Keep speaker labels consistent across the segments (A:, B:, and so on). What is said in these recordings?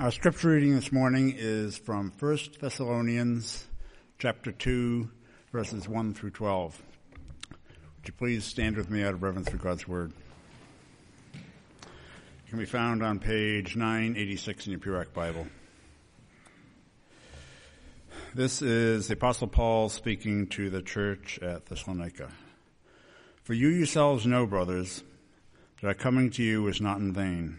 A: Our scripture reading this morning is from 1 Thessalonians chapter 2 verses 1 through 12. Would you please stand with me out of reverence for God's word? It can be found on page 986 in your Purek Bible. This is the Apostle Paul speaking to the church at Thessalonica. For you yourselves know, brothers, that our coming to you was not in vain.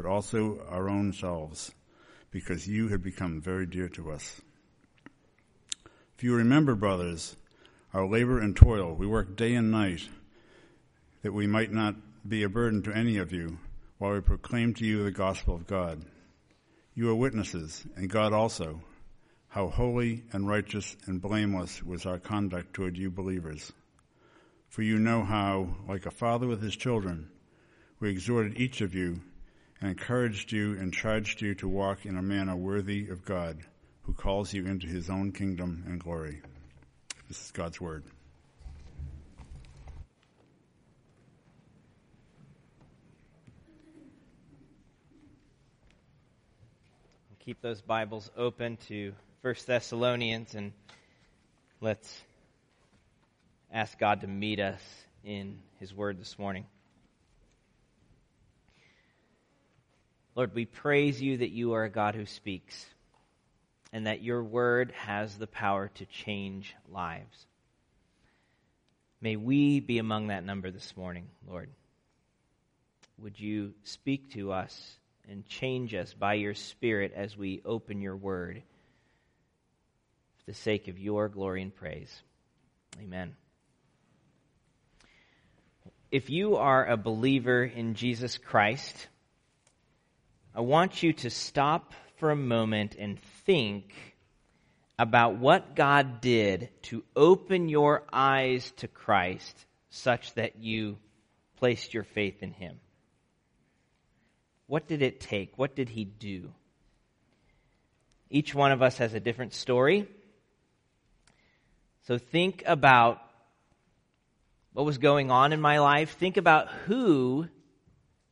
A: but also our own selves, because you have become very dear to us. If you remember, brothers, our labor and toil, we work day and night, that we might not be a burden to any of you, while we proclaim to you the gospel of God. You are witnesses, and God also, how holy and righteous and blameless was our conduct toward you believers. For you know how, like a father with his children, we exhorted each of you and encouraged you and charged you to walk in a manner worthy of God, who calls you into his own kingdom and glory. This is God's word.
B: Keep those Bibles open to 1 Thessalonians and let's ask God to meet us in his word this morning. Lord, we praise you that you are a God who speaks and that your word has the power to change lives. May we be among that number this morning, Lord. Would you speak to us and change us by your Spirit as we open your word for the sake of your glory and praise? Amen. If you are a believer in Jesus Christ, I want you to stop for a moment and think about what God did to open your eyes to Christ such that you placed your faith in Him. What did it take? What did He do? Each one of us has a different story. So think about what was going on in my life. Think about who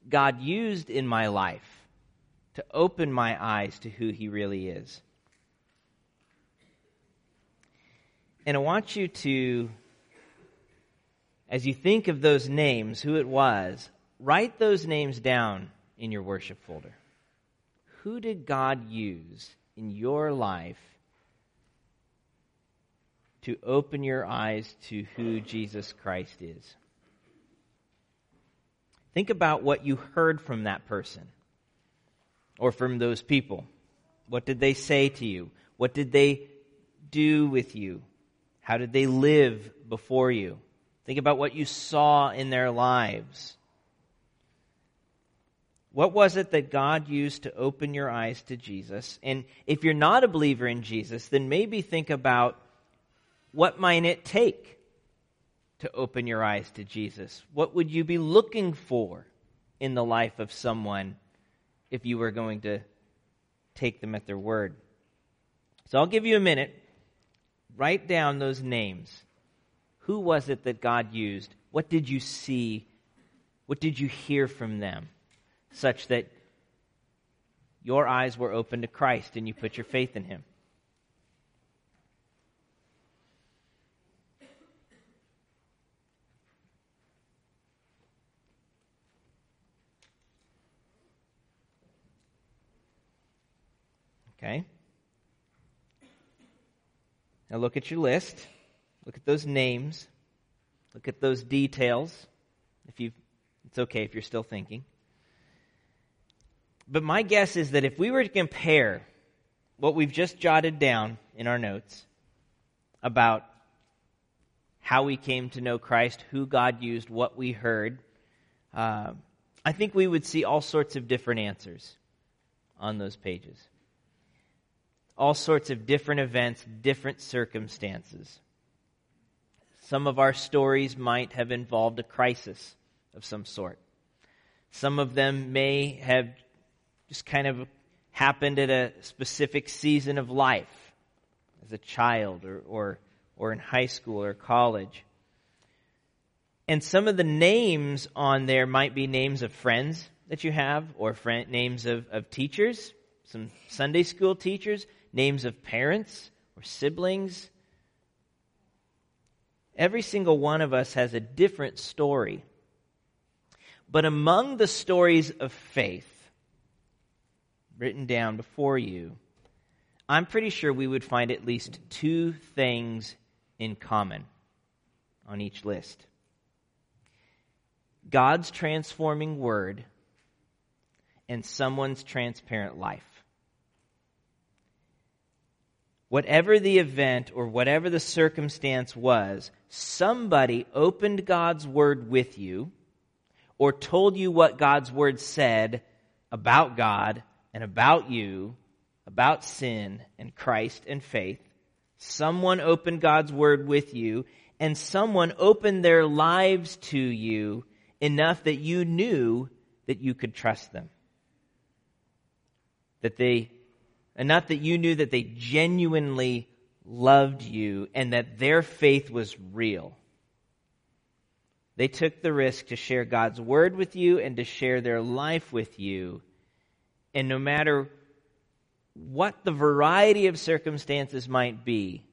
B: God used in my life to open my eyes to who He really is. And I want you to, as you think of those names, who it was, write those names down in your worship folder. Who did God use in your life to open your eyes to who Jesus Christ is? Think about what you heard from that person or from those people? What did they say to you? What did they do with you? How did they live before you? Think about what you saw in their lives. What was it that God used to open your eyes to Jesus? And if you're not a believer in Jesus, then maybe think about what might it take to open your eyes to Jesus? What would you be looking for in the life of someone if you were going to take them at their word. So I'll give you a minute. Write down those names. Who was it that God used? What did you see? What did you hear from them? Such that your eyes were open to Christ and you put your faith in Him. Okay? Now look at your list. Look at those names. Look at those details. If you it's okay if you're still thinking. But my guess is that if we were to compare what we've just jotted down in our notes about how we came to know Christ, who God used, what we heard, uh, I think we would see all sorts of different answers on those pages. All sorts of different events, different circumstances. Some of our stories might have involved a crisis of some sort. Some of them may have just kind of happened at a specific season of life as a child or, or, or in high school or college. And some of the names on there might be names of friends that you have or friend, names of, of teachers, some Sunday school teachers, names of parents or siblings. Every single one of us has a different story. But among the stories of faith written down before you, I'm pretty sure we would find at least two things in common on each list God's transforming word and someone's transparent life. Whatever the event or whatever the circumstance was, somebody opened God's word with you or told you what God's word said about God and about you, about sin and Christ and faith. Someone opened God's word with you and someone opened their lives to you enough that you knew that you could trust them. That they, enough that you knew that they genuinely loved you and that their faith was real. They took the risk to share God's word with you and to share their life with you. And no matter what the variety of circumstances might be,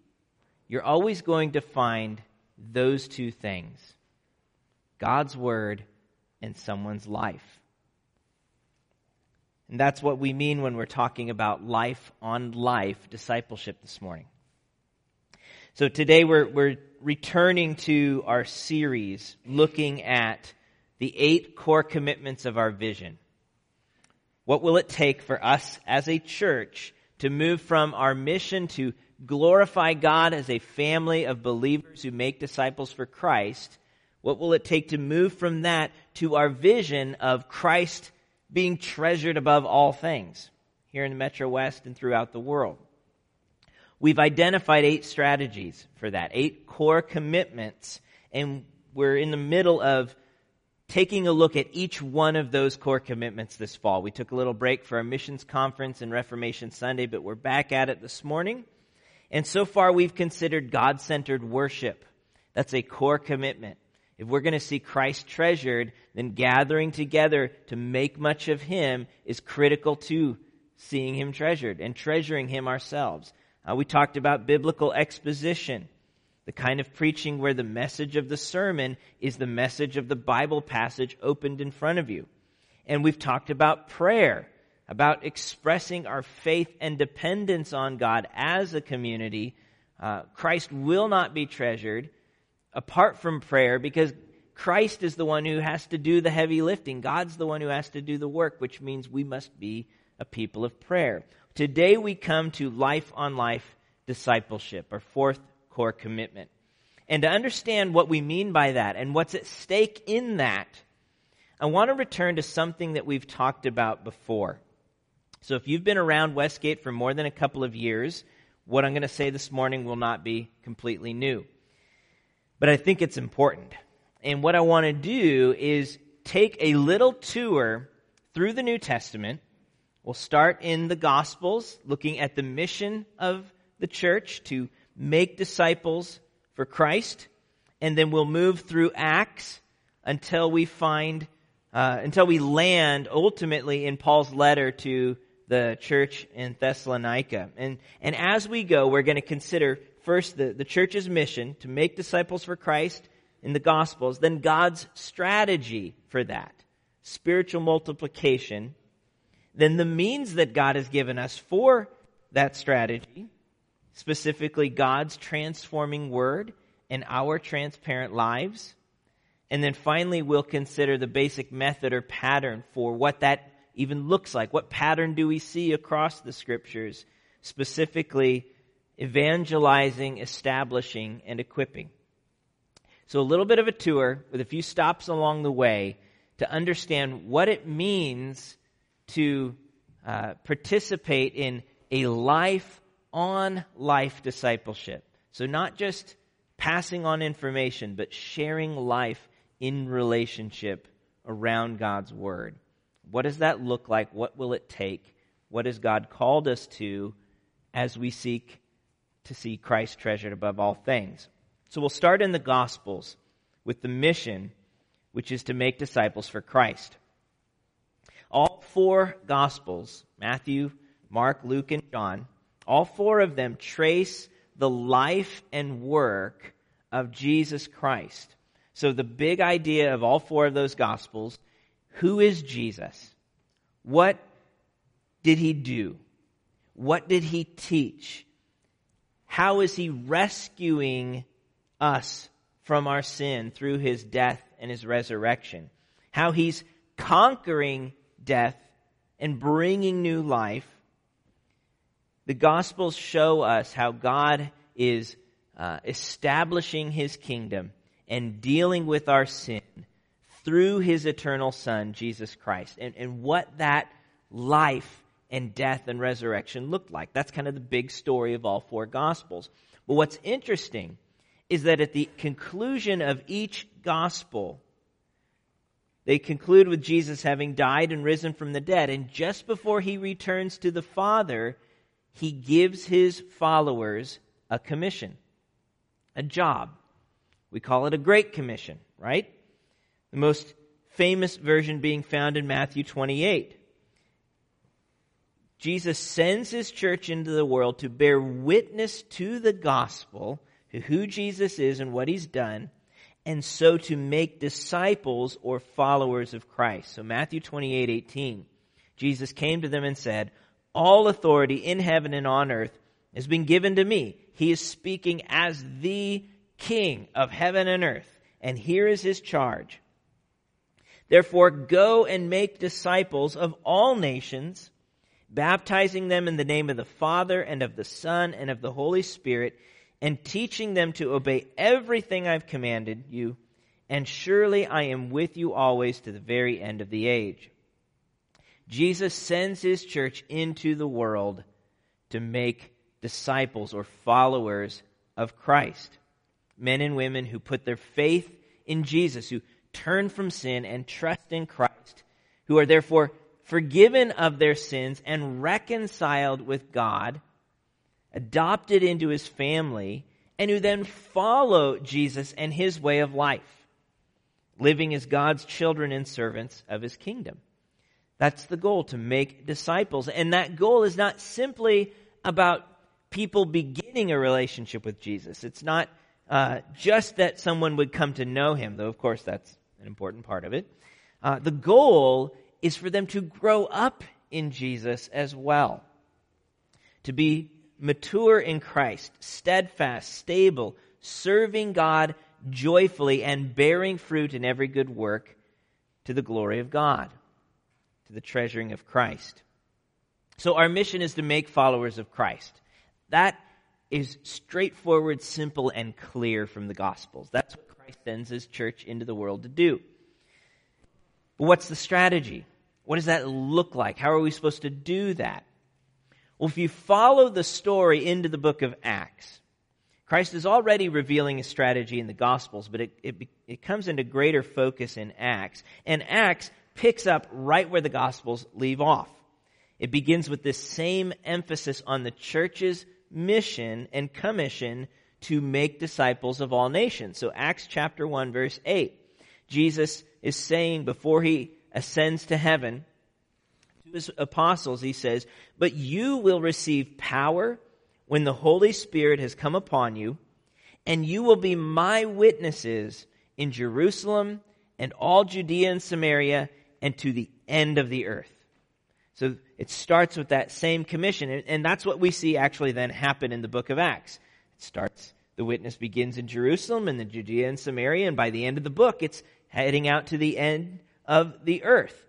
B: you're always going to find those two things God's word and someone's life. And that's what we mean when we're talking about life on life discipleship this morning. So today we're, we're returning to our series looking at the eight core commitments of our vision. What will it take for us as a church to move from our mission to glorify God as a family of believers who make disciples for Christ what will it take to move from that to our vision of Christ being treasured above all things here in the Metro West and throughout the world? We've identified eight strategies for that, eight core commitments, and we're in the middle of taking a look at each one of those core commitments this fall. We took a little break for our missions conference and Reformation Sunday, but we're back at it this morning. And so far we've considered God centered worship. That's a core commitment. If we're going to see Christ treasured, then gathering together to make much of Him is critical to seeing Him treasured and treasuring Him ourselves. Uh, we talked about biblical exposition, the kind of preaching where the message of the sermon is the message of the Bible passage opened in front of you. And we've talked about prayer, about expressing our faith and dependence on God as a community. Uh, Christ will not be treasured apart from prayer because Christ is the one who has to do the heavy lifting. God's the one who has to do the work, which means we must be a people of prayer. Today we come to life on life discipleship, our fourth core commitment. And to understand what we mean by that and what's at stake in that, I want to return to something that we've talked about before. So if you've been around Westgate for more than a couple of years, what I'm going to say this morning will not be completely new but I think it's important. And what I want to do is take a little tour through the New Testament. We'll start in the Gospels, looking at the mission of the church to make disciples for Christ. And then we'll move through Acts until we find, uh, until we land ultimately in Paul's letter to the church in Thessalonica. And, and as we go, we're going to consider first the, the church's mission to make disciples for Christ in the Gospels, then God's strategy for that, spiritual multiplication, then the means that God has given us for that strategy, specifically God's transforming word and our transparent lives. And then finally, we'll consider the basic method or pattern for what that even looks like. What pattern do we see across the scriptures, specifically evangelizing, establishing, and equipping? So, a little bit of a tour with a few stops along the way to understand what it means to uh, participate in a life on life discipleship. So, not just passing on information, but sharing life in relationship around God's Word. What does that look like? What will it take? What has God called us to as we seek to see Christ treasured above all things? So we'll start in the Gospels with the mission, which is to make disciples for Christ. All four Gospels, Matthew, Mark, Luke, and John, all four of them trace the life and work of Jesus Christ. So the big idea of all four of those Gospels who is Jesus? What did he do? What did he teach? How is he rescuing us from our sin through his death and his resurrection? How he's conquering death and bringing new life. The Gospels show us how God is uh, establishing his kingdom and dealing with our sin through his eternal Son, Jesus Christ, and, and what that life and death and resurrection looked like. That's kind of the big story of all four Gospels. But what's interesting is that at the conclusion of each Gospel, they conclude with Jesus having died and risen from the dead. And just before he returns to the Father, he gives his followers a commission, a job. We call it a Great Commission, right? The most famous version being found in Matthew 28. Jesus sends his church into the world to bear witness to the gospel, to who Jesus is and what he's done, and so to make disciples or followers of Christ. So Matthew 28, 18. Jesus came to them and said, All authority in heaven and on earth has been given to me. He is speaking as the King of heaven and earth. And here is his charge. Therefore, go and make disciples of all nations, baptizing them in the name of the Father and of the Son and of the Holy Spirit, and teaching them to obey everything I've commanded you. And surely I am with you always to the very end of the age. Jesus sends his church into the world to make disciples or followers of Christ. Men and women who put their faith in Jesus, who turn from sin and trust in Christ, who are therefore forgiven of their sins and reconciled with God, adopted into his family, and who then follow Jesus and his way of life, living as God's children and servants of his kingdom. That's the goal, to make disciples. And that goal is not simply about people beginning a relationship with Jesus. It's not uh, just that someone would come to know him, though, of course, that's an important part of it. Uh, the goal is for them to grow up in Jesus as well, to be mature in Christ, steadfast, stable, serving God joyfully, and bearing fruit in every good work to the glory of God, to the treasuring of Christ. So, our mission is to make followers of Christ. That is straightforward, simple, and clear from the Gospels. That's what Christ sends his church into the world to do. But what's the strategy? What does that look like? How are we supposed to do that? Well, if you follow the story into the book of Acts, Christ is already revealing a strategy in the Gospels, but it, it, it comes into greater focus in Acts. And Acts picks up right where the Gospels leave off. It begins with this same emphasis on the church's mission and commission to make disciples of all nations. So Acts chapter 1 verse 8. Jesus is saying before he ascends to heaven to his apostles, he says, But you will receive power when the Holy Spirit has come upon you, and you will be my witnesses in Jerusalem and all Judea and Samaria and to the end of the earth. So it starts with that same commission, and, that's what we see actually then happen in the book of Acts. It starts, the witness begins in Jerusalem and the Judea and Samaria, and by the end of the book, it's heading out to the end of the earth.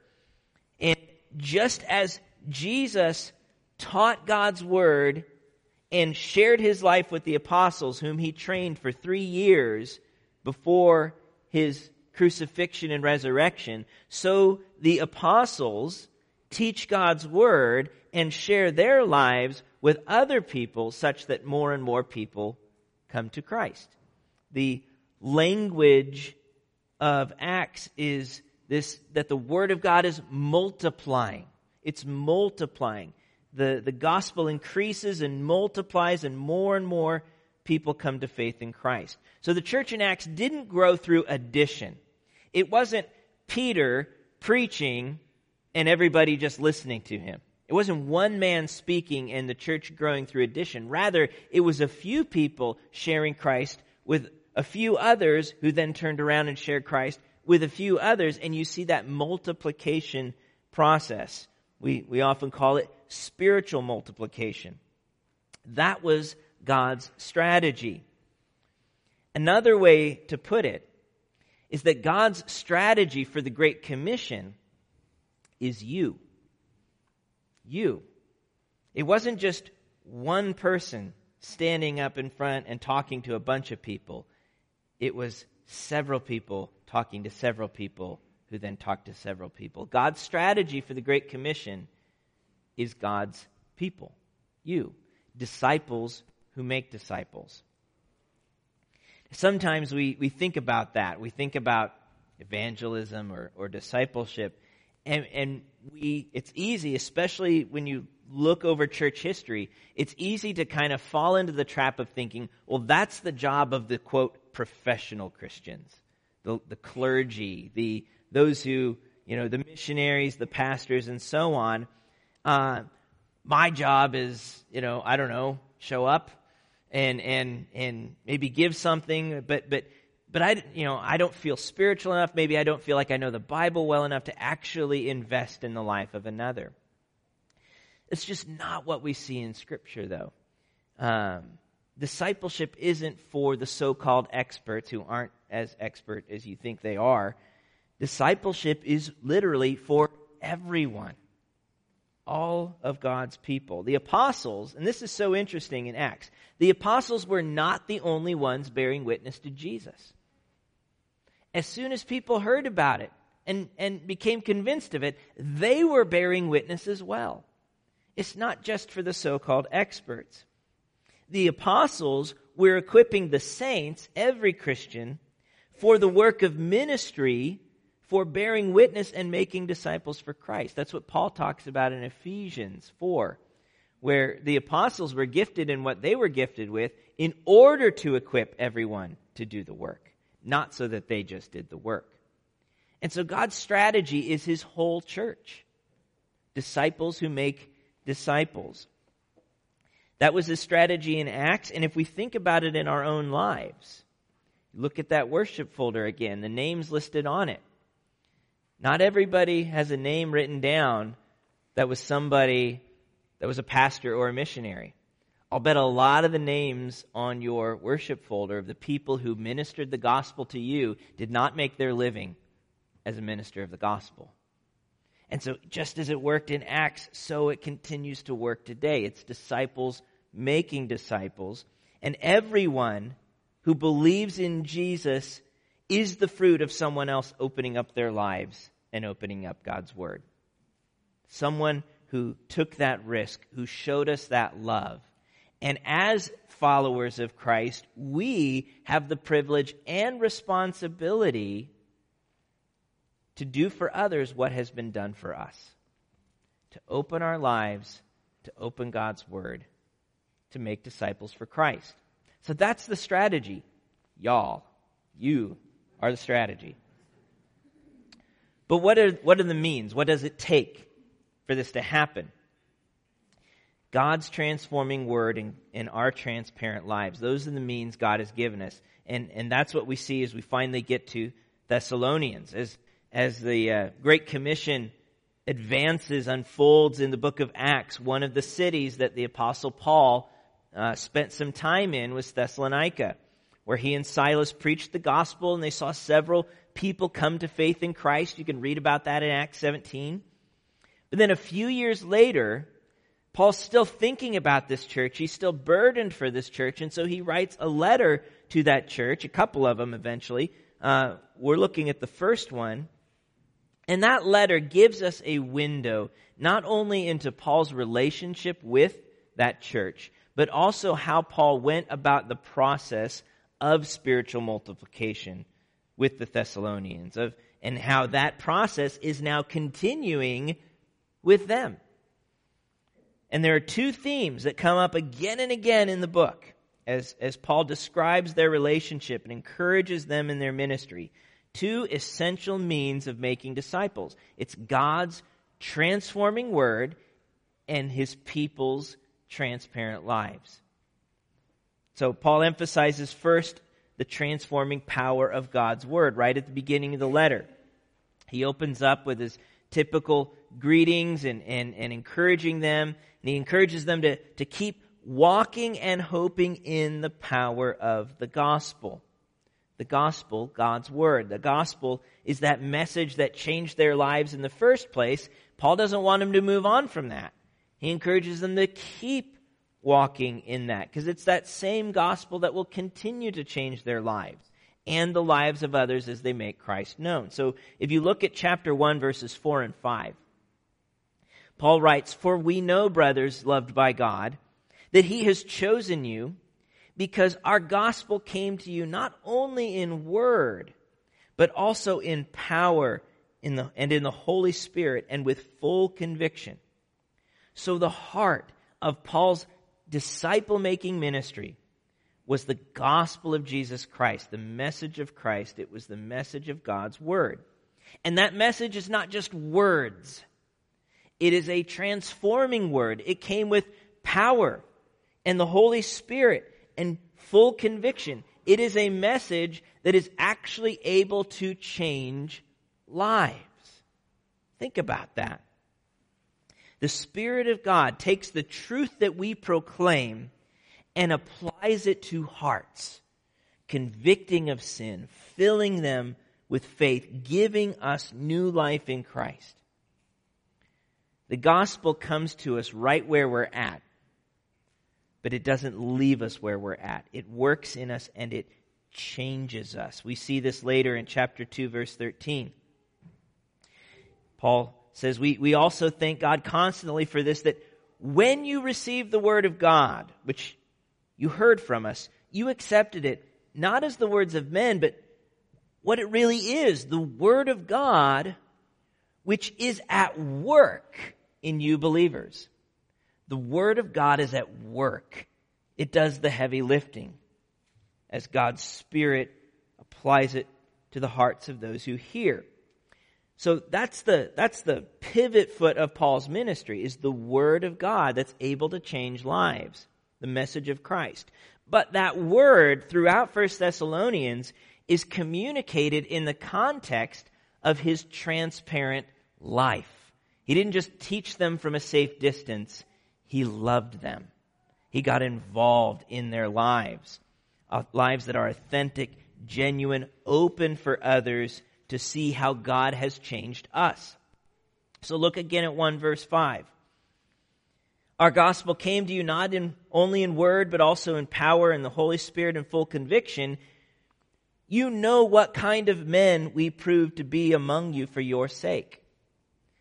B: And just as Jesus taught God's word and shared his life with the apostles, whom he trained for three years before his crucifixion and resurrection, so the apostles teach God's word and share their lives with other people such that more and more people come to Christ. The language of Acts is this that the word of God is multiplying. It's multiplying. The, the gospel increases and multiplies, and more and more people come to faith in Christ. So the church in Acts didn't grow through addition. It wasn't Peter preaching and everybody just listening to him. It wasn't one man speaking and the church growing through addition. Rather, it was a few people sharing Christ with a few others who then turned around and shared Christ with a few others, and you see that multiplication process. We, we often call it spiritual multiplication. That was God's strategy. Another way to put it is that God's strategy for the Great Commission is you. You. It wasn't just one person standing up in front and talking to a bunch of people. It was several people talking to several people who then talked to several people. God's strategy for the Great Commission is God's people, you, disciples who make disciples. Sometimes we, we think about that. We think about evangelism or, or discipleship and, and we, it's easy, especially when you look over church history, it's easy to kind of fall into the trap of thinking, well, that's the job of the quote, professional Christians, the, the clergy, the, those who, you know, the missionaries, the pastors, and so on. Uh, my job is, you know, I don't know, show up and, and, and maybe give something, but, but but I, you know, I don't feel spiritual enough. Maybe I don't feel like I know the Bible well enough to actually invest in the life of another. It's just not what we see in Scripture, though. Um, discipleship isn't for the so called experts who aren't as expert as you think they are. Discipleship is literally for everyone, all of God's people. The apostles, and this is so interesting in Acts, the apostles were not the only ones bearing witness to Jesus as soon as people heard about it and, and became convinced of it, they were bearing witness as well. It's not just for the so called experts. The apostles were equipping the saints, every Christian, for the work of ministry, for bearing witness and making disciples for Christ. That's what Paul talks about in Ephesians 4, where the apostles were gifted in what they were gifted with in order to equip everyone to do the work not so that they just did the work. And so God's strategy is his whole church disciples who make disciples. That was his strategy in Acts, and if we think about it in our own lives, look at that worship folder again, the names listed on it. Not everybody has a name written down that was somebody that was a pastor or a missionary. I'll bet a lot of the names on your worship folder of the people who ministered the gospel to you did not make their living as a minister of the gospel. And so, just as it worked in Acts, so it continues to work today. It's disciples making disciples, and everyone who believes in Jesus is the fruit of someone else opening up their lives and opening up God's Word. Someone who took that risk, who showed us that love and as followers of Christ, we have the privilege and responsibility to do for others what has been done for us. To open our lives, to open God's Word, to make disciples for Christ. So that's the strategy. Y'all, you are the strategy. But what are, what are the means? What does it take for this to happen? God's transforming word in, in our transparent lives. Those are the means God has given us. And, and that's what we see as we finally get to Thessalonians. As, as the uh, Great Commission advances, unfolds in the book of Acts. One of the cities that the Apostle Paul uh, spent some time in was Thessalonica, where he and Silas preached the gospel and they saw several people come to faith in Christ. You can read about that in Acts 17. But then a few years later, Paul's still thinking about this church. He's still burdened for this church. And so he writes a letter to that church, a couple of them eventually. Uh, we're looking at the first one. And that letter gives us a window not only into Paul's relationship with that church, but also how Paul went about the process of spiritual multiplication with the Thessalonians of and how that process is now continuing with them. And there are two themes that come up again and again in the book as, as Paul describes their relationship and encourages them in their ministry. Two essential means of making disciples. It's God's transforming word and his people's transparent lives. So Paul emphasizes first the transforming power of God's word right at the beginning of the letter. He opens up with his typical greetings and, and, and encouraging them, and he encourages them to, to keep walking and hoping in the power of the gospel. The gospel, God's word. The gospel is that message that changed their lives in the first place. Paul doesn't want them to move on from that. He encourages them to keep walking in that because it's that same gospel that will continue to change their lives and the lives of others as they make Christ known. So if you look at chapter 1 verses 4 and 5, Paul writes, For we know, brothers loved by God, that he has chosen you because our gospel came to you not only in word, but also in power in the, and in the Holy Spirit and with full conviction. So the heart of Paul's disciple making ministry was the gospel of Jesus Christ, the message of Christ. It was the message of God's word. And that message is not just words. It is a transforming word. It came with power and the Holy Spirit and full conviction. It is a message that is actually able to change lives. Think about that. The Spirit of God takes the truth that we proclaim and applies it to hearts, convicting of sin, filling them with faith, giving us new life in Christ. The gospel comes to us right where we're at, but it doesn't leave us where we're at. It works in us and it changes us. We see this later in chapter 2, verse 13. Paul says we, we also thank God constantly for this that when you received the word of God, which you heard from us, you accepted it not as the words of men, but what it really is, the word of God, which is at work in you believers. The word of God is at work. It does the heavy lifting as God's Spirit applies it to the hearts of those who hear. So that's the, that's the pivot foot of Paul's ministry is the word of God that's able to change lives. The message of Christ. But that word throughout First Thessalonians is communicated in the context of his transparent life. He didn't just teach them from a safe distance. He loved them. He got involved in their lives. Uh, lives that are authentic, genuine, open for others to see how God has changed us. So look again at 1 verse 5. Our gospel came to you not in, only in word, but also in power and the Holy Spirit and full conviction. You know what kind of men we proved to be among you for your sake.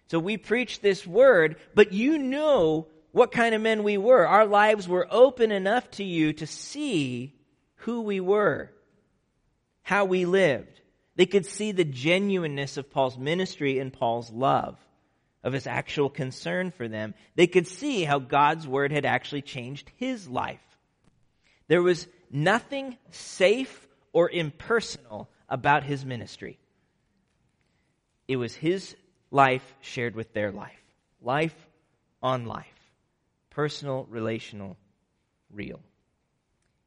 B: So we preach this word, but you know what kind of men we were. Our lives were open enough to you to see who we were, how we lived. They could see the genuineness of Paul's ministry and Paul's love, of his actual concern for them. They could see how God's word had actually changed his life. There was nothing safe or impersonal about his ministry. It was his life shared with their life. Life on life. Personal, relational, real.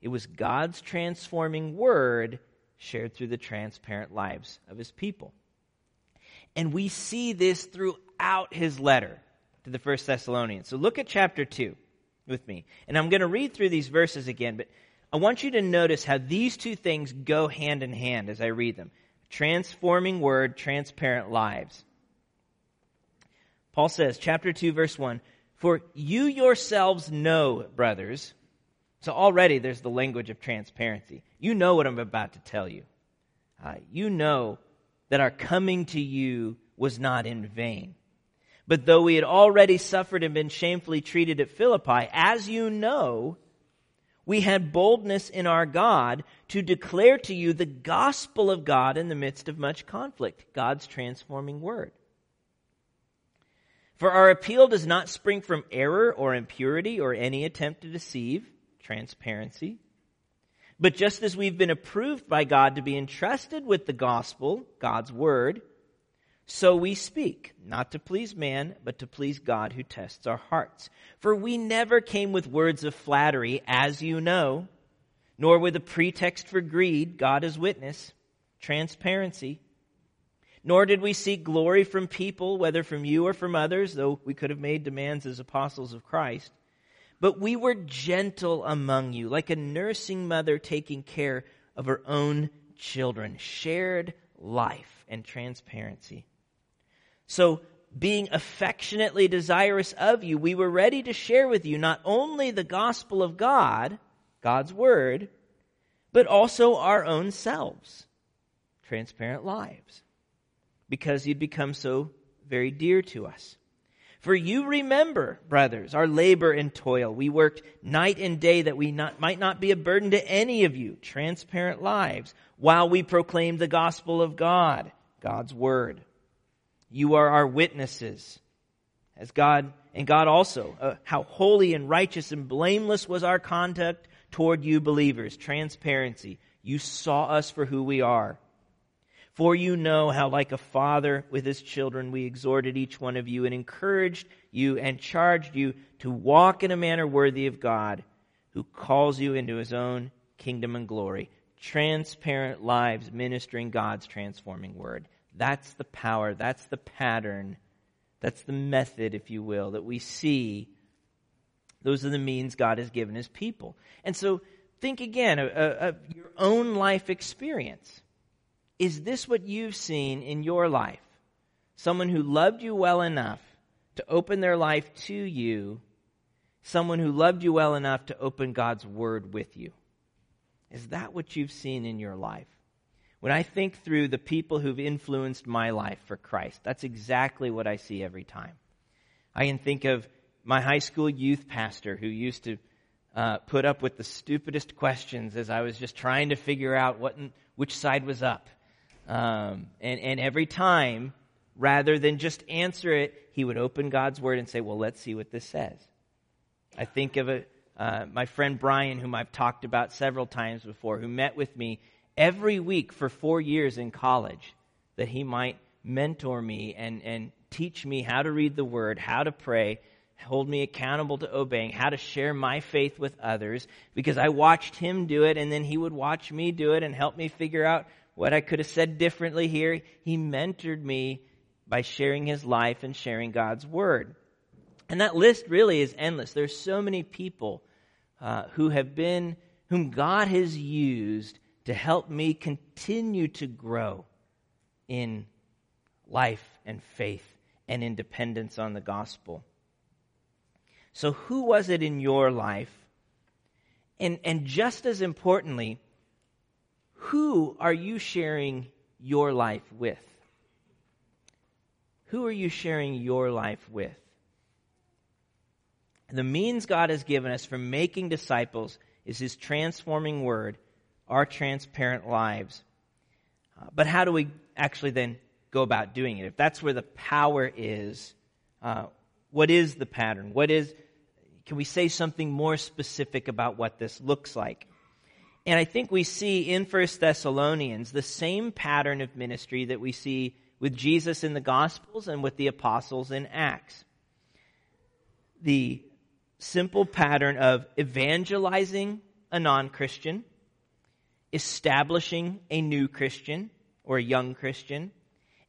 B: It was God's transforming word shared through the transparent lives of his people. And we see this throughout his letter to the First Thessalonians. So look at chapter 2 with me. And I'm going to read through these verses again, but I want you to notice how these two things go hand in hand as I read them transforming word, transparent lives. Paul says, chapter 2, verse 1 For you yourselves know, brothers. So already there's the language of transparency. You know what I'm about to tell you. Uh, you know that our coming to you was not in vain. But though we had already suffered and been shamefully treated at Philippi, as you know, we had boldness in our God to declare to you the gospel of God in the midst of much conflict, God's transforming word. For our appeal does not spring from error or impurity or any attempt to deceive, transparency. But just as we've been approved by God to be entrusted with the gospel, God's word, so we speak, not to please man, but to please God who tests our hearts. For we never came with words of flattery, as you know, nor with a pretext for greed, God is witness, transparency. Nor did we seek glory from people, whether from you or from others, though we could have made demands as apostles of Christ. But we were gentle among you, like a nursing mother taking care of her own children, shared life and transparency. So, being affectionately desirous of you, we were ready to share with you not only the gospel of God, God's word, but also our own selves, transparent lives, because you'd become so very dear to us. For you remember, brothers, our labor and toil. We worked night and day that we not, might not be a burden to any of you, transparent lives, while we proclaimed the gospel of God, God's word. You are our witnesses. As God, and God also, uh, how holy and righteous and blameless was our conduct toward you believers. Transparency. You saw us for who we are. For you know how, like a father with his children, we exhorted each one of you and encouraged you and charged you to walk in a manner worthy of God, who calls you into his own kingdom and glory. Transparent lives ministering God's transforming word. That's the power, that's the pattern, that's the method, if you will, that we see. Those are the means God has given his people. And so think again of, of your own life experience. Is this what you've seen in your life? Someone who loved you well enough to open their life to you, someone who loved you well enough to open God's word with you. Is that what you've seen in your life? When I think through the people who've influenced my life for Christ, that's exactly what I see every time. I can think of my high school youth pastor who used to uh, put up with the stupidest questions as I was just trying to figure out what which side was up. Um, and, and every time, rather than just answer it, he would open God's word and say, Well, let's see what this says. I think of a, uh, my friend Brian, whom I've talked about several times before, who met with me every week for four years in college that he might mentor me and, and teach me how to read the word, how to pray, hold me accountable to obeying, how to share my faith with others, because I watched him do it and then he would watch me do it and help me figure out what I could have said differently here. He mentored me by sharing his life and sharing God's word. And that list really is endless. There's so many people uh, who have been, whom God has used to help me continue to grow in life and faith and independence on the gospel. So, who was it in your life? And, and just as importantly, who are you sharing your life with? Who are you sharing your life with? The means God has given us for making disciples is His transforming word our transparent lives. Uh, but how do we actually then go about doing it? If that's where the power is, uh, what is the pattern? What is, can we say something more specific about what this looks like? And I think we see in First Thessalonians the same pattern of ministry that we see with Jesus in the Gospels and with the apostles in Acts. The simple pattern of evangelizing a non Christian, establishing a new Christian or a young Christian,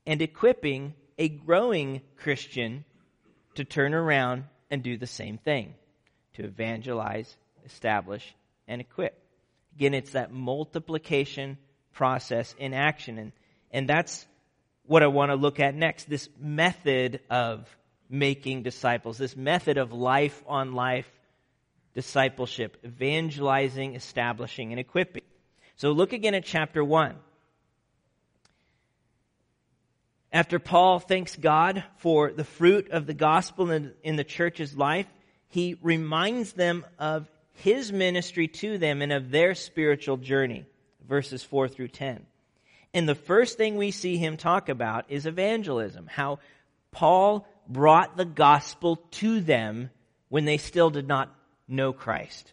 B: and equipping a growing Christian to turn around and do the same thing to evangelize, establish, and equip. Again, it's that multiplication process in action. And, and that's what I want to look at next this method of making disciples, this method of life on life discipleship, evangelizing, establishing, and equipping. So look again at chapter 1. After Paul thanks God for the fruit of the gospel in, in the church's life, he reminds them of his ministry to them and of their spiritual journey, verses 4 through 10. And the first thing we see him talk about is evangelism, how Paul brought the gospel to them when they still did not know Christ.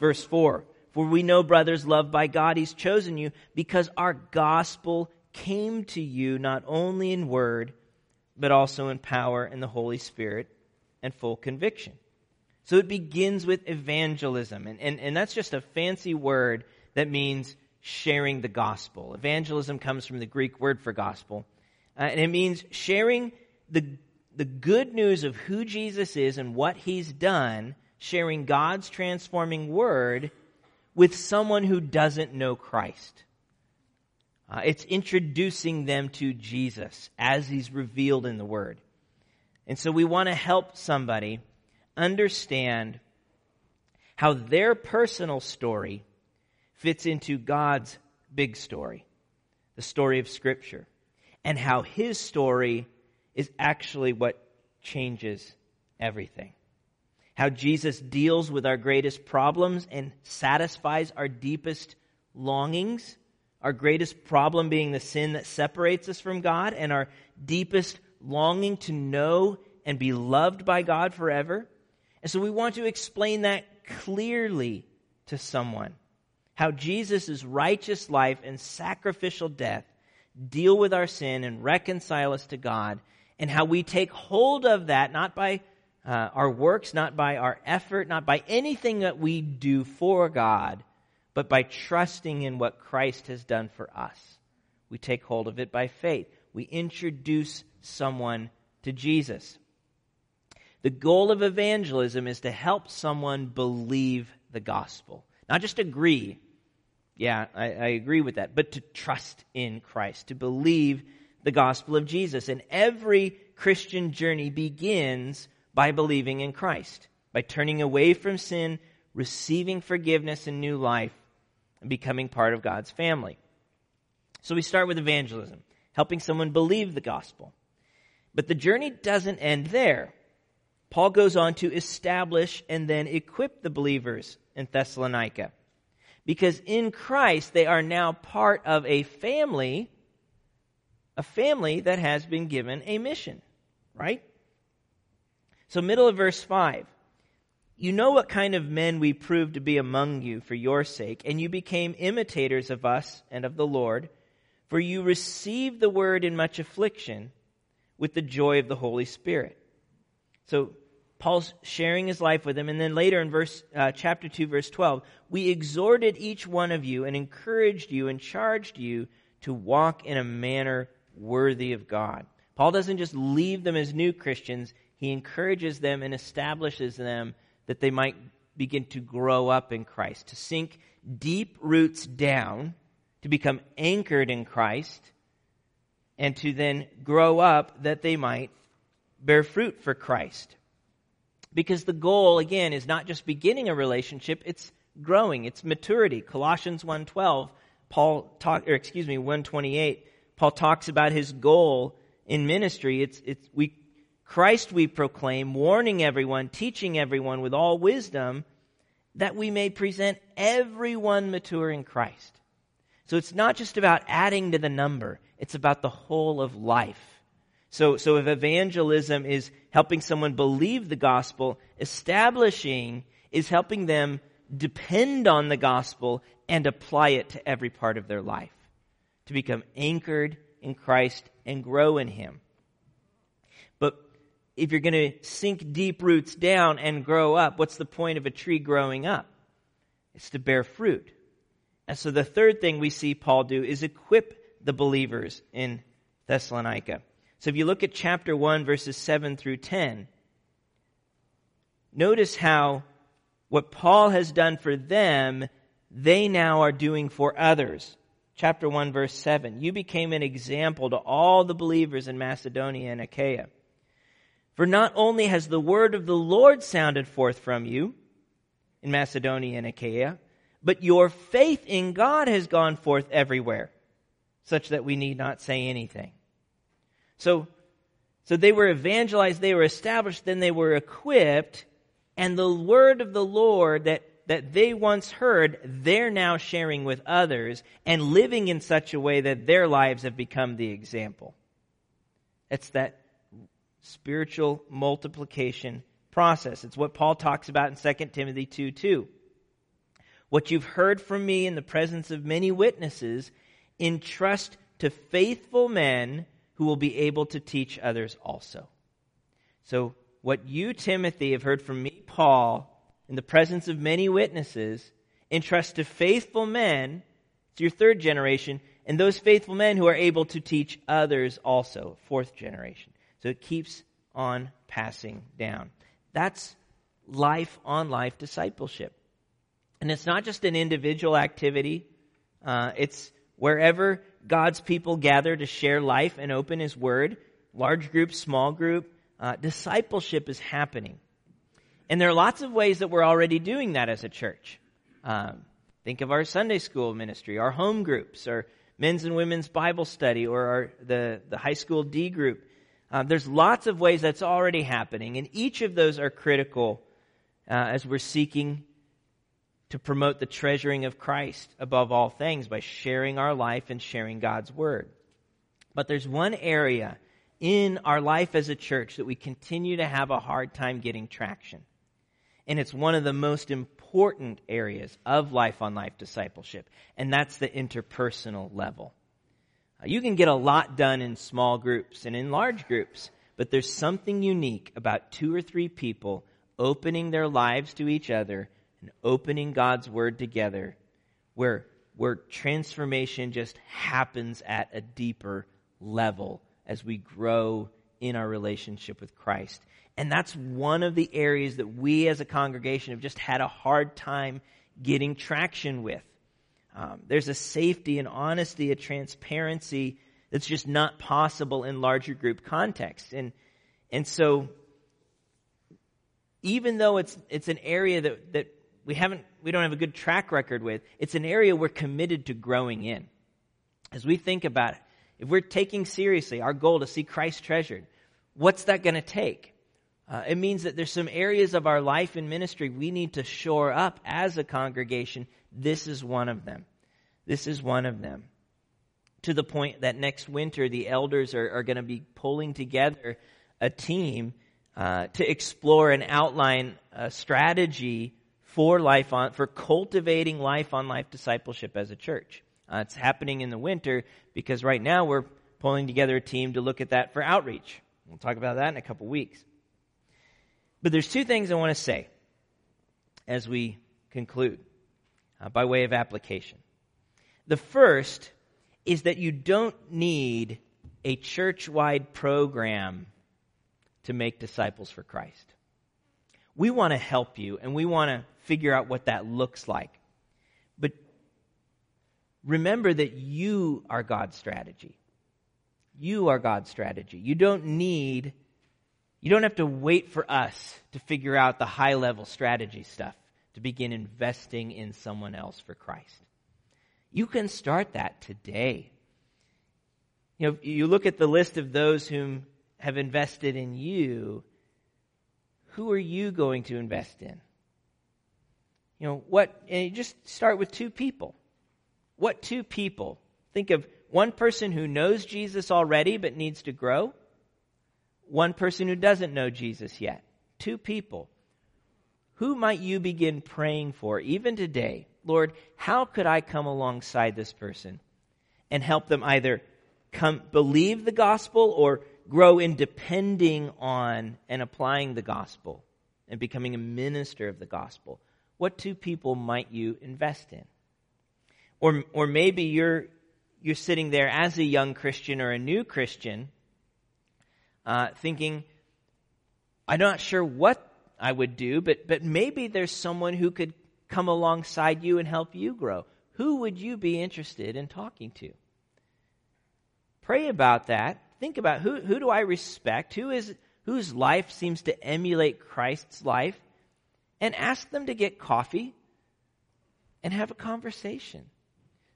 B: Verse 4 For we know, brothers, loved by God, He's chosen you because our gospel came to you not only in word, but also in power and the Holy Spirit and full conviction. So it begins with evangelism. And, and, and that's just a fancy word that means sharing the gospel. Evangelism comes from the Greek word for gospel. Uh, and it means sharing the, the good news of who Jesus is and what he's done, sharing God's transforming word with someone who doesn't know Christ. Uh, it's introducing them to Jesus as he's revealed in the Word. And so we want to help somebody understand how their personal story fits into God's big story, the story of Scripture, and how his story is actually what changes everything. How Jesus deals with our greatest problems and satisfies our deepest longings our greatest problem being the sin that separates us from God, and our deepest longing to know and be loved by God forever. And so we want to explain that clearly to someone. How Jesus' righteous life and sacrificial death deal with our sin and reconcile us to God, and how we take hold of that not by uh, our works, not by our effort, not by anything that we do for God, but by trusting in what Christ has done for us. We take hold of it by faith. We introduce someone to Jesus. The goal of evangelism is to help someone believe the gospel. Not just agree. Yeah, I, I, agree with that. But to trust in Christ, to believe the gospel of Jesus. And every Christian journey begins by believing in Christ, by turning away from sin, receiving forgiveness and new life, and becoming part of God's family. So we start with evangelism, helping someone believe the gospel. But the journey doesn't end there. Paul goes on to establish and then equip the believers in Thessalonica. Because in Christ, they are now part of a family, a family that has been given a mission, right? So, middle of verse 5. You know what kind of men we proved to be among you for your sake, and you became imitators of us and of the Lord, for you received the word in much affliction with the joy of the Holy Spirit. So Paul's sharing his life with them, and then later in verse uh, chapter two, verse twelve, we exhorted each one of you and encouraged you and charged you to walk in a manner worthy of God. Paul doesn't just leave them as new Christians; he encourages them and establishes them that they might begin to grow up in Christ, to sink deep roots down, to become anchored in Christ, and to then grow up that they might bear fruit for Christ. Because the goal, again, is not just beginning a relationship, it's growing, it's maturity. Colossians 1.12, Paul talk, or excuse me, 128, Paul talks about his goal in ministry. It's, it's, we Christ we proclaim, warning everyone, teaching everyone with all wisdom, that we may present everyone mature in Christ. So it's not just about adding to the number, it's about the whole of life. So, so if evangelism is helping someone believe the gospel, establishing is helping them depend on the gospel and apply it to every part of their life. To become anchored in Christ and grow in Him But if you're going to sink deep roots down and grow up, what's the point of a tree growing up? It's to bear fruit. And so the third thing we see Paul do is equip the believers in Thessalonica. So if you look at chapter 1, verses 7 through 10, notice how what Paul has done for them, they now are doing for others. Chapter 1, verse 7. You became an example to all the believers in Macedonia and Achaia. For not only has the word of the Lord sounded forth from you in Macedonia and Achaia, but your faith in God has gone forth everywhere, such that we need not say anything. So, so they were evangelized, they were established, then they were equipped, and the word of the Lord that, that they once heard, they're now sharing with others and living in such a way that their lives have become the example. It's that spiritual multiplication process. It's what Paul talks about in 2 Timothy 2 2. What you've heard from me in the presence of many witnesses, entrust to faithful men who will be able to teach others also. So, what you, Timothy, have heard from me, Paul, in the presence of many witnesses, entrust to faithful men, it's your third generation, and those faithful men who are able to teach others also, fourth generation. So it keeps on passing down. That's life on life discipleship. And it's not just an individual activity, uh, it's wherever God's people gather to share life and open His Word, large group, small group, uh, discipleship is happening. And there are lots of ways that we're already doing that as a church. Um, think of our Sunday school ministry, our home groups, our men's and women's Bible study, or our, the, the high school D group. Uh, there's lots of ways that's already happening, and each of those are critical uh, as we're seeking to promote the treasuring of Christ above all things by sharing our life and sharing God's Word. But there's one area in our life as a church that we continue to have a hard time getting traction. And it's one of the most important areas of life on life discipleship, and that's the interpersonal level. Uh, you can get a lot done in small groups and in large groups, but there's something unique about two or three people opening their lives to each other and opening God's Word together where, where transformation just happens at a deeper level as we grow in our relationship with Christ. And that's one of the areas that we as a congregation have just had a hard time getting traction with. Um, there's a safety and honesty, a transparency that's just not possible in larger group contexts. And, and so, even though it's, it's an area that, that we haven't, we don't have a good track record with, it's an area we're committed to growing in. As we think about it, if we're taking seriously our goal to see Christ treasured, what's that going to take? Uh, it means that there's some areas of our life and ministry we need to shore up as a congregation. This is one of them. This is one of them. To the point that next winter, the elders are, are going to be pulling together a team uh, to explore and outline a strategy for life on, for cultivating life on life discipleship as a church. Uh, it's happening in the winter because right now we're pulling together a team to look at that for outreach. We'll talk about that in a couple weeks. But there's two things I want to say as we conclude uh, by way of application. The first is that you don't need a church wide program to make disciples for Christ. We want to help you and we want to figure out what that looks like. But remember that you are God's strategy. You are God's strategy. You don't need, you don't have to wait for us to figure out the high level strategy stuff to begin investing in someone else for Christ. You can start that today. You know, you look at the list of those whom have invested in you, who are you going to invest in? You know, what, and you just start with two people. What two people? Think of one person who knows Jesus already but needs to grow, one person who doesn't know Jesus yet. Two people. Who might you begin praying for even today? Lord, how could I come alongside this person and help them either come believe the gospel or grow in depending on and applying the gospel and becoming a minister of the gospel? what two people might you invest in? Or, or maybe you're, you're sitting there as a young Christian or a new Christian, uh, thinking, I'm not sure what I would do, but, but maybe there's someone who could come alongside you and help you grow. Who would you be interested in talking to? Pray about that. Think about who, who do I respect? Who is, whose life seems to emulate Christ's life? And ask them to get coffee and have a conversation.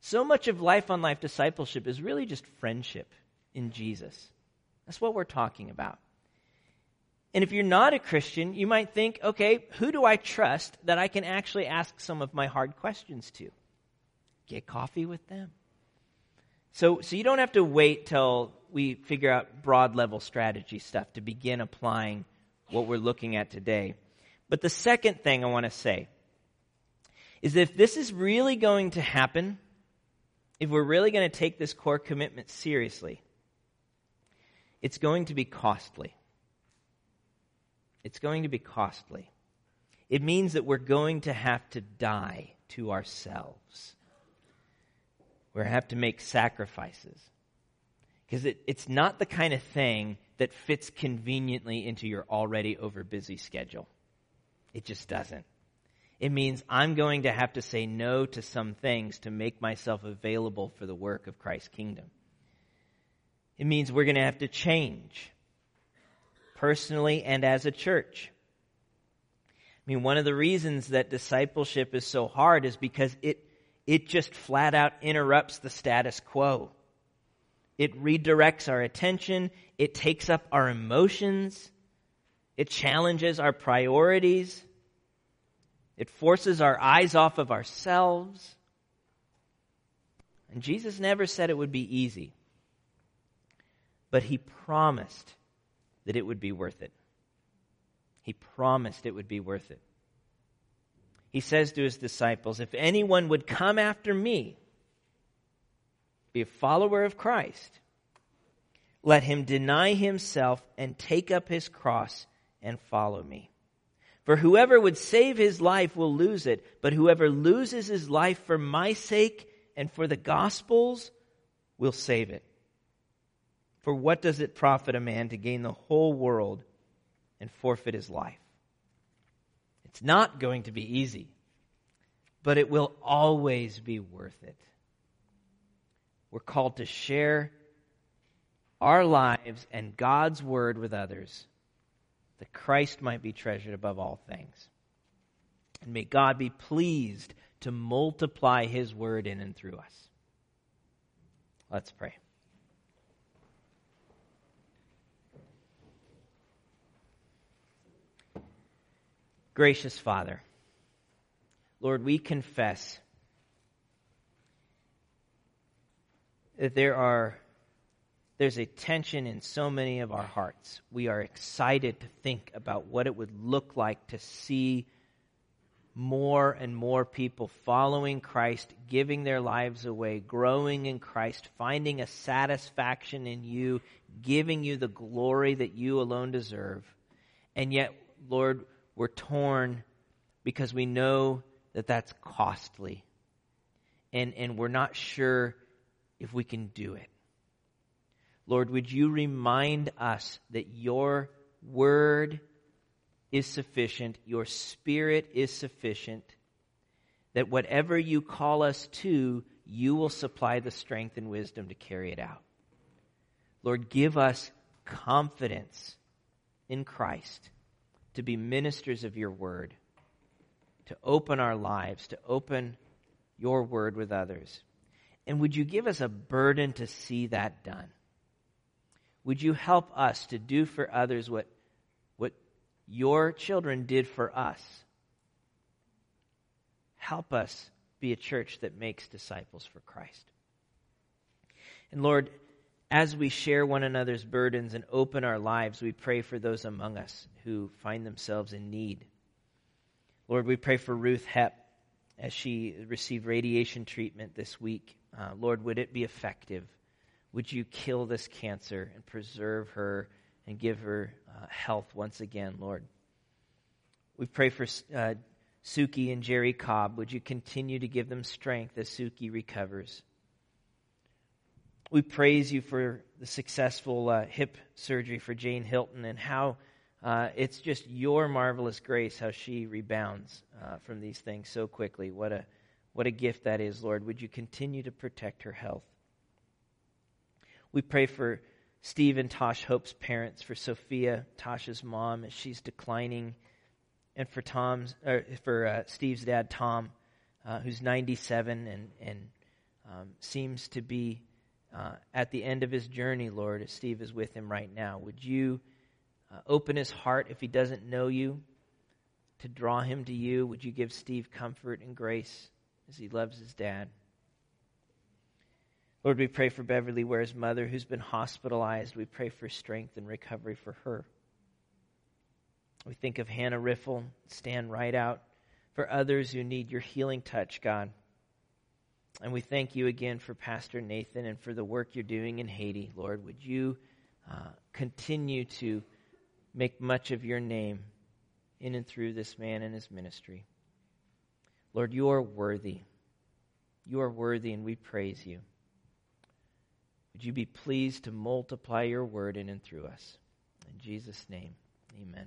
B: So much of life on life discipleship is really just friendship in Jesus. That's what we're talking about. And if you're not a Christian, you might think, okay, who do I trust that I can actually ask some of my hard questions to? Get coffee with them. So, so you don't have to wait till we figure out broad level strategy stuff to begin applying what we're looking at today. But the second thing I want to say is that if this is really going to happen, if we're really going to take this core commitment seriously, it's going to be costly. It's going to be costly. It means that we're going to have to die to ourselves. We're going to have to make sacrifices. Because it, it's not the kind of thing that fits conveniently into your already over busy schedule. It just doesn't. It means I'm going to have to say no to some things to make myself available for the work of Christ's kingdom. It means we're going to have to change personally and as a church. I mean, one of the reasons that discipleship is so hard is because it, it just flat out interrupts the status quo. It redirects our attention. It takes up our emotions. It challenges our priorities. It forces our eyes off of ourselves. And Jesus never said it would be easy. But he promised that it would be worth it. He promised it would be worth it. He says to his disciples, If anyone would come after me, be a follower of Christ, let him deny himself and take up his cross and follow me. For whoever would save his life will lose it, but whoever loses his life for my sake and for the gospel's will save it. For what does it profit a man to gain the whole world and forfeit his life? It's not going to be easy, but it will always be worth it. We're called to share our lives and God's word with others that Christ might be treasured above all things. And may God be pleased to multiply his word in and through us. Let's pray. Gracious Father, Lord, we confess that there are there's a tension in so many of our hearts. We are excited to think about what it would look like to see more and more people following Christ, giving their lives away, growing in Christ, finding a satisfaction in you, giving you the glory that you alone deserve. And yet, Lord, we're torn because we know that that's costly. And, and we're not sure if we can do it. Lord, would you remind us that your word is sufficient, your spirit is sufficient, that whatever you call us to, you will supply the strength and wisdom to carry it out. Lord, give us confidence in Christ to be ministers of your word, to open our lives, to open your word with others. And would you give us a burden to see that done? Would you help us to do for others what, what your children did for us? Help us be a church that makes disciples for Christ. And Lord, as we share one another's burdens and open our lives, we pray for those among us who find themselves in need. Lord, we pray for Ruth Hepp as she received radiation treatment this week. Uh, Lord, would it be effective? Would you kill this cancer and preserve her and give her uh, health once again, Lord? We pray for uh, Suki and Jerry Cobb. Would you continue to give them strength as Suki recovers? We praise you for the successful uh, hip surgery for Jane Hilton and how uh, it's just your marvelous grace how she rebounds uh, from these things so quickly. What a, what a gift that is, Lord. Would you continue to protect her health? We pray for Steve and Tosh Hope's parents, for Sophia, Tasha's mom, as she's declining, and for Tom's, or for uh, Steve's dad, Tom, uh, who's 97 and and um, seems to be uh, at the end of his journey, Lord, as Steve is with him right now. Would you uh, open his heart if he doesn't know you, to draw him to you? Would you give Steve comfort and grace as he loves his dad? Lord, we pray for Beverly Ware's mother who's been hospitalized. We pray for strength and recovery for her. We think of Hannah Riffle, stand right out for others who need your healing touch, God. And we thank you again for Pastor Nathan and for the work you're doing in Haiti, Lord. Would you uh, continue to make much of your name in and through this man and his ministry? Lord, you are worthy. You are worthy, and we praise you. Would you be pleased to multiply your word in and through us? In Jesus' name, amen.